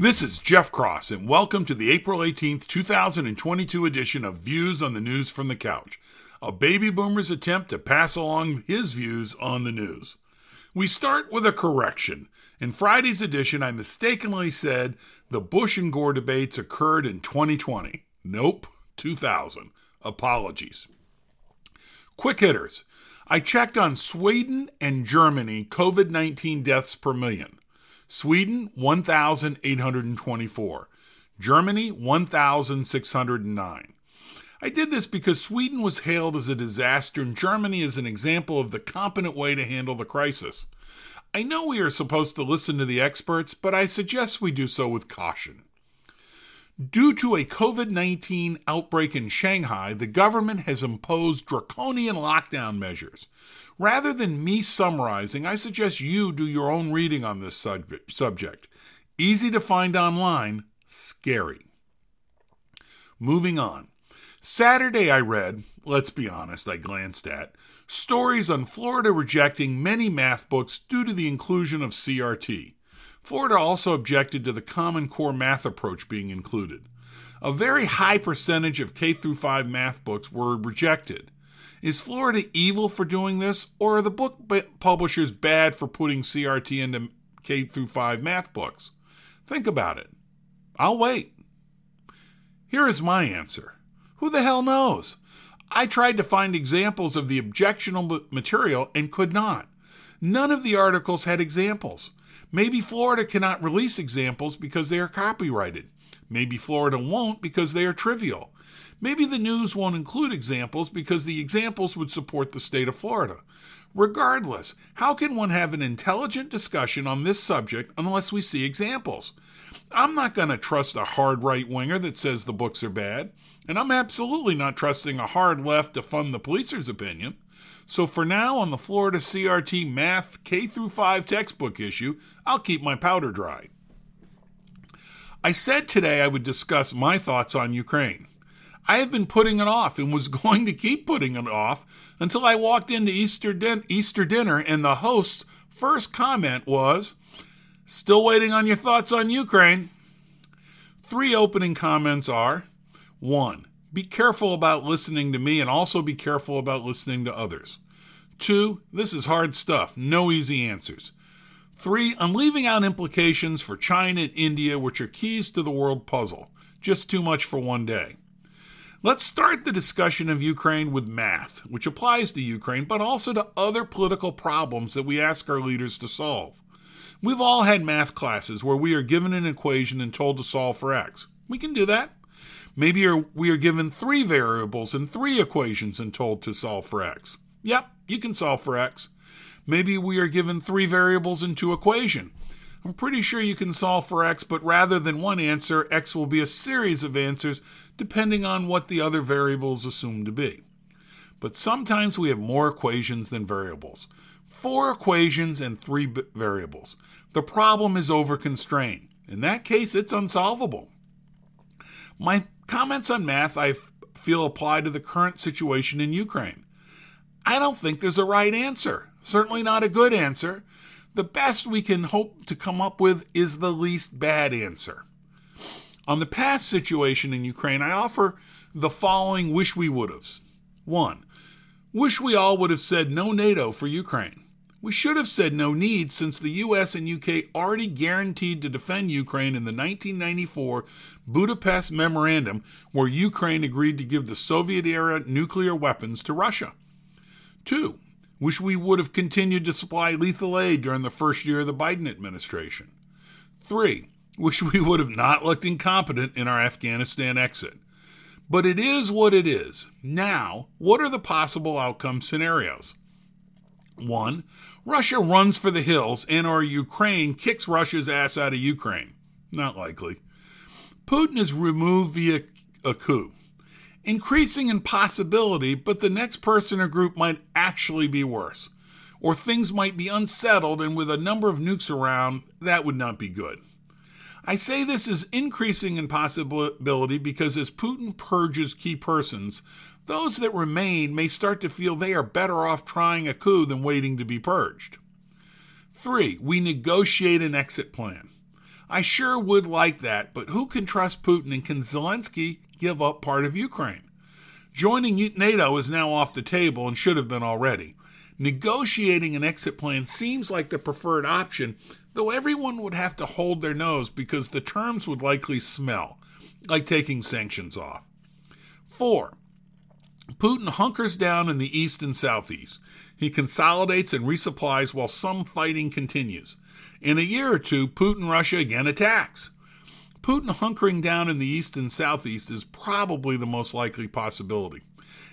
This is Jeff Cross, and welcome to the April 18th, 2022 edition of Views on the News from the Couch, a baby boomer's attempt to pass along his views on the news. We start with a correction. In Friday's edition, I mistakenly said the Bush and Gore debates occurred in 2020. Nope, 2000. Apologies. Quick hitters. I checked on Sweden and Germany COVID 19 deaths per million. Sweden, 1,824. Germany, 1,609. I did this because Sweden was hailed as a disaster and Germany as an example of the competent way to handle the crisis. I know we are supposed to listen to the experts, but I suggest we do so with caution. Due to a COVID 19 outbreak in Shanghai, the government has imposed draconian lockdown measures. Rather than me summarizing, I suggest you do your own reading on this subject. Easy to find online, scary. Moving on. Saturday, I read, let's be honest, I glanced at, stories on Florida rejecting many math books due to the inclusion of CRT. Florida also objected to the Common Core math approach being included. A very high percentage of K 5 math books were rejected. Is Florida evil for doing this, or are the book publishers bad for putting CRT into K 5 math books? Think about it. I'll wait. Here is my answer. Who the hell knows? I tried to find examples of the objectionable material and could not. None of the articles had examples. Maybe Florida cannot release examples because they are copyrighted. Maybe Florida won't because they are trivial. Maybe the news won't include examples because the examples would support the state of Florida. Regardless, how can one have an intelligent discussion on this subject unless we see examples? I'm not going to trust a hard right winger that says the books are bad, and I'm absolutely not trusting a hard left to fund the policer's opinion. So for now, on the Florida CRT Math K through 5 textbook issue, I'll keep my powder dry. I said today I would discuss my thoughts on Ukraine. I have been putting it off and was going to keep putting it off until I walked into Easter, din- Easter dinner and the host's first comment was, Still waiting on your thoughts on Ukraine. Three opening comments are 1. Be careful about listening to me and also be careful about listening to others. Two, this is hard stuff, no easy answers. Three, I'm leaving out implications for China and India, which are keys to the world puzzle. Just too much for one day. Let's start the discussion of Ukraine with math, which applies to Ukraine, but also to other political problems that we ask our leaders to solve. We've all had math classes where we are given an equation and told to solve for x. We can do that. Maybe we are given three variables and three equations and told to solve for x. Yep, you can solve for x. Maybe we are given three variables and two equation. I'm pretty sure you can solve for x, but rather than one answer, x will be a series of answers depending on what the other variables assume to be. But sometimes we have more equations than variables. Four equations and three variables. The problem is overconstrained. In that case, it's unsolvable. My comments on math I feel apply to the current situation in Ukraine. I don't think there's a right answer, certainly not a good answer. The best we can hope to come up with is the least bad answer. On the past situation in Ukraine, I offer the following wish we would have. 1. Wish we all would have said no NATO for Ukraine. We should have said no need since the US and UK already guaranteed to defend Ukraine in the 1994 Budapest Memorandum, where Ukraine agreed to give the Soviet era nuclear weapons to Russia. 2. Wish we would have continued to supply lethal aid during the first year of the Biden administration. 3. Wish we would have not looked incompetent in our Afghanistan exit. But it is what it is. Now, what are the possible outcome scenarios? 1. Russia runs for the hills and or Ukraine kicks Russia's ass out of Ukraine. Not likely. Putin is removed via a coup. Increasing in possibility, but the next person or group might actually be worse. Or things might be unsettled, and with a number of nukes around, that would not be good. I say this is increasing in possibility because as Putin purges key persons, those that remain may start to feel they are better off trying a coup than waiting to be purged. 3. We negotiate an exit plan. I sure would like that, but who can trust Putin and can Zelensky give up part of Ukraine? Joining NATO is now off the table and should have been already. Negotiating an exit plan seems like the preferred option, though everyone would have to hold their nose because the terms would likely smell, like taking sanctions off. 4. Putin hunkers down in the east and southeast. He consolidates and resupplies while some fighting continues. In a year or two, Putin Russia again attacks. Putin hunkering down in the east and southeast is probably the most likely possibility.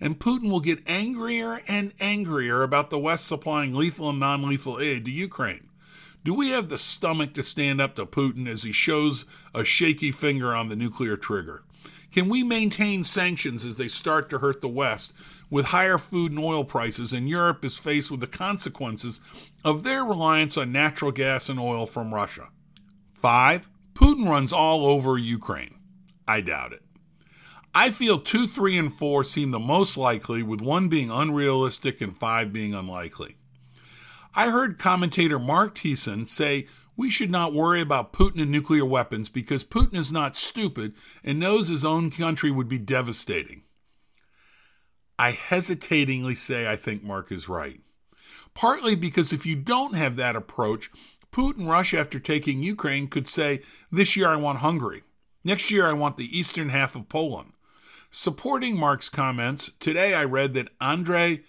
And Putin will get angrier and angrier about the West supplying lethal and non lethal aid to Ukraine. Do we have the stomach to stand up to Putin as he shows a shaky finger on the nuclear trigger? Can we maintain sanctions as they start to hurt the West with higher food and oil prices and Europe is faced with the consequences of their reliance on natural gas and oil from Russia? 5. Putin runs all over Ukraine. I doubt it. I feel 2, 3, and 4 seem the most likely, with 1 being unrealistic and 5 being unlikely. I heard commentator Mark Thiessen say we should not worry about Putin and nuclear weapons because Putin is not stupid and knows his own country would be devastating. I hesitatingly say I think Mark is right. Partly because if you don't have that approach, Putin, Russia, after taking Ukraine, could say, This year I want Hungary. Next year I want the eastern half of Poland. Supporting Mark's comments, today I read that Andrei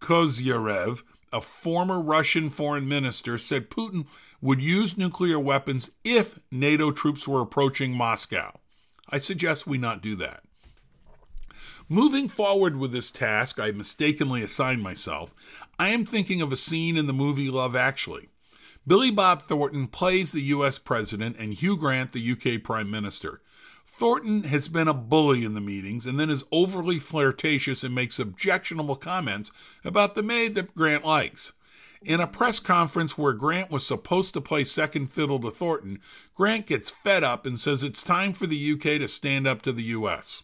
Kozyrev, a former Russian foreign minister, said Putin would use nuclear weapons if NATO troops were approaching Moscow. I suggest we not do that. Moving forward with this task I mistakenly assigned myself, I am thinking of a scene in the movie Love Actually. Billy Bob Thornton plays the U.S. President and Hugh Grant the UK Prime Minister. Thornton has been a bully in the meetings and then is overly flirtatious and makes objectionable comments about the maid that Grant likes. In a press conference where Grant was supposed to play second fiddle to Thornton, Grant gets fed up and says it's time for the UK to stand up to the US.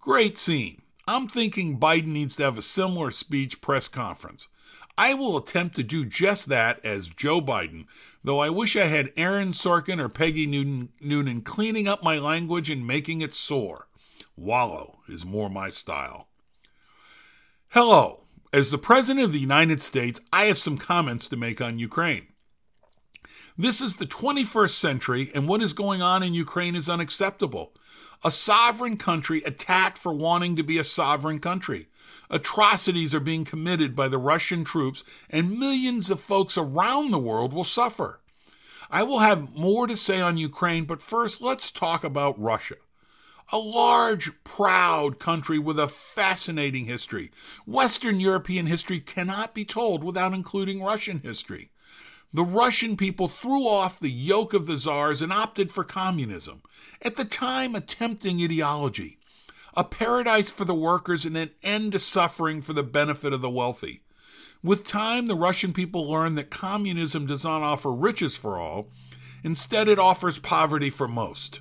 Great scene. I'm thinking Biden needs to have a similar speech press conference. I will attempt to do just that as Joe Biden, though I wish I had Aaron Sorkin or Peggy Noonan, Noonan cleaning up my language and making it soar. Wallow is more my style. Hello. As the President of the United States, I have some comments to make on Ukraine. This is the 21st century, and what is going on in Ukraine is unacceptable. A sovereign country attacked for wanting to be a sovereign country. Atrocities are being committed by the Russian troops, and millions of folks around the world will suffer. I will have more to say on Ukraine, but first let's talk about Russia. A large, proud country with a fascinating history. Western European history cannot be told without including Russian history. The Russian people threw off the yoke of the czars and opted for communism, at the time a tempting ideology, a paradise for the workers and an end to suffering for the benefit of the wealthy. With time, the Russian people learned that communism does not offer riches for all, instead, it offers poverty for most.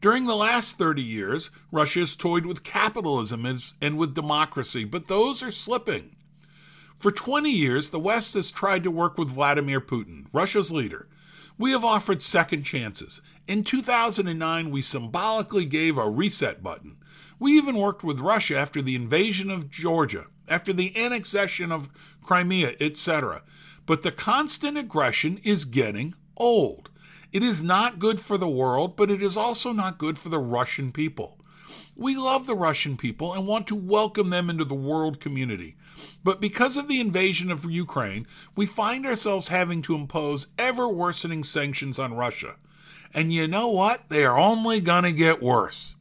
During the last 30 years, Russia has toyed with capitalism and with democracy, but those are slipping. For 20 years, the West has tried to work with Vladimir Putin, Russia's leader. We have offered second chances. In 2009, we symbolically gave a reset button. We even worked with Russia after the invasion of Georgia, after the annexation of Crimea, etc. But the constant aggression is getting old. It is not good for the world, but it is also not good for the Russian people. We love the Russian people and want to welcome them into the world community. But because of the invasion of Ukraine, we find ourselves having to impose ever worsening sanctions on Russia. And you know what? They are only going to get worse.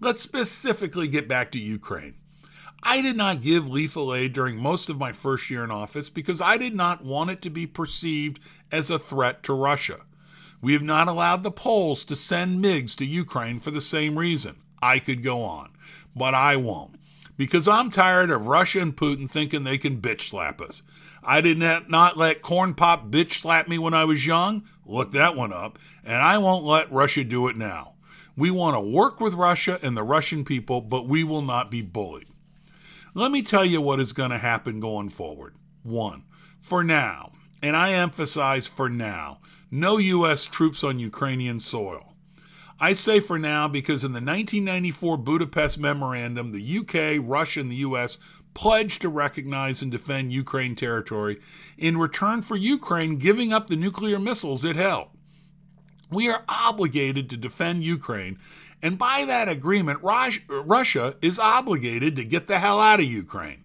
Let's specifically get back to Ukraine. I did not give lethal aid during most of my first year in office because I did not want it to be perceived as a threat to Russia. We have not allowed the Poles to send MiGs to Ukraine for the same reason. I could go on, but I won't because I'm tired of Russia and Putin thinking they can bitch slap us. I did not let Corn Pop bitch slap me when I was young. Look that one up. And I won't let Russia do it now. We want to work with Russia and the Russian people, but we will not be bullied. Let me tell you what is going to happen going forward. One, for now, and I emphasize for now, no U.S. troops on Ukrainian soil. I say for now because in the 1994 Budapest Memorandum, the UK, Russia, and the US pledged to recognize and defend Ukraine territory in return for Ukraine giving up the nuclear missiles it held. We are obligated to defend Ukraine, and by that agreement, Russia is obligated to get the hell out of Ukraine.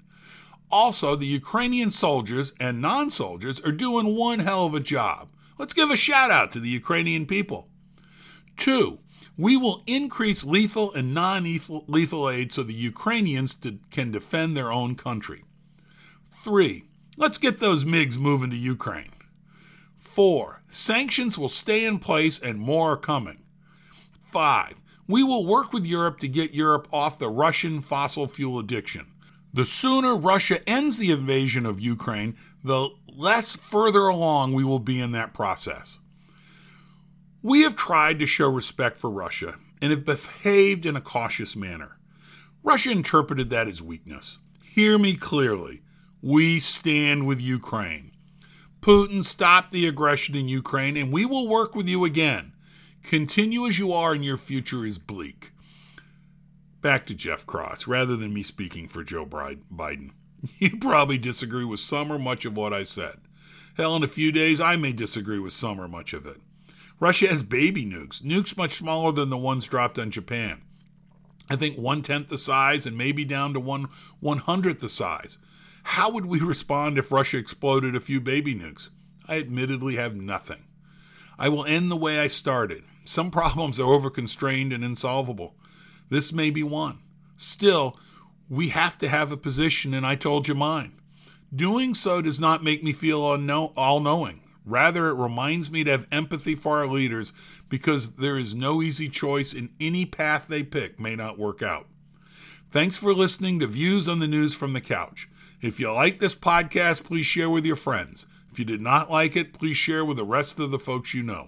Also, the Ukrainian soldiers and non soldiers are doing one hell of a job. Let's give a shout out to the Ukrainian people. Two, we will increase lethal and non lethal aid so the Ukrainians to, can defend their own country. Three, let's get those MiGs moving to Ukraine. Four, sanctions will stay in place and more are coming. Five, we will work with Europe to get Europe off the Russian fossil fuel addiction. The sooner Russia ends the invasion of Ukraine, the less further along we will be in that process. We have tried to show respect for Russia and have behaved in a cautious manner. Russia interpreted that as weakness. Hear me clearly. We stand with Ukraine. Putin, stop the aggression in Ukraine, and we will work with you again. Continue as you are, and your future is bleak. Back to Jeff Cross, rather than me speaking for Joe Biden. You probably disagree with some or much of what I said. Hell, in a few days, I may disagree with some or much of it. Russia has baby nukes, nukes much smaller than the ones dropped on Japan. I think one tenth the size and maybe down to one one hundredth the size. How would we respond if Russia exploded a few baby nukes? I admittedly have nothing. I will end the way I started. Some problems are overconstrained and insolvable. This may be one. Still, we have to have a position, and I told you mine. Doing so does not make me feel all knowing. Rather, it reminds me to have empathy for our leaders because there is no easy choice and any path they pick may not work out. Thanks for listening to Views on the News from the Couch. If you like this podcast, please share with your friends. If you did not like it, please share with the rest of the folks you know.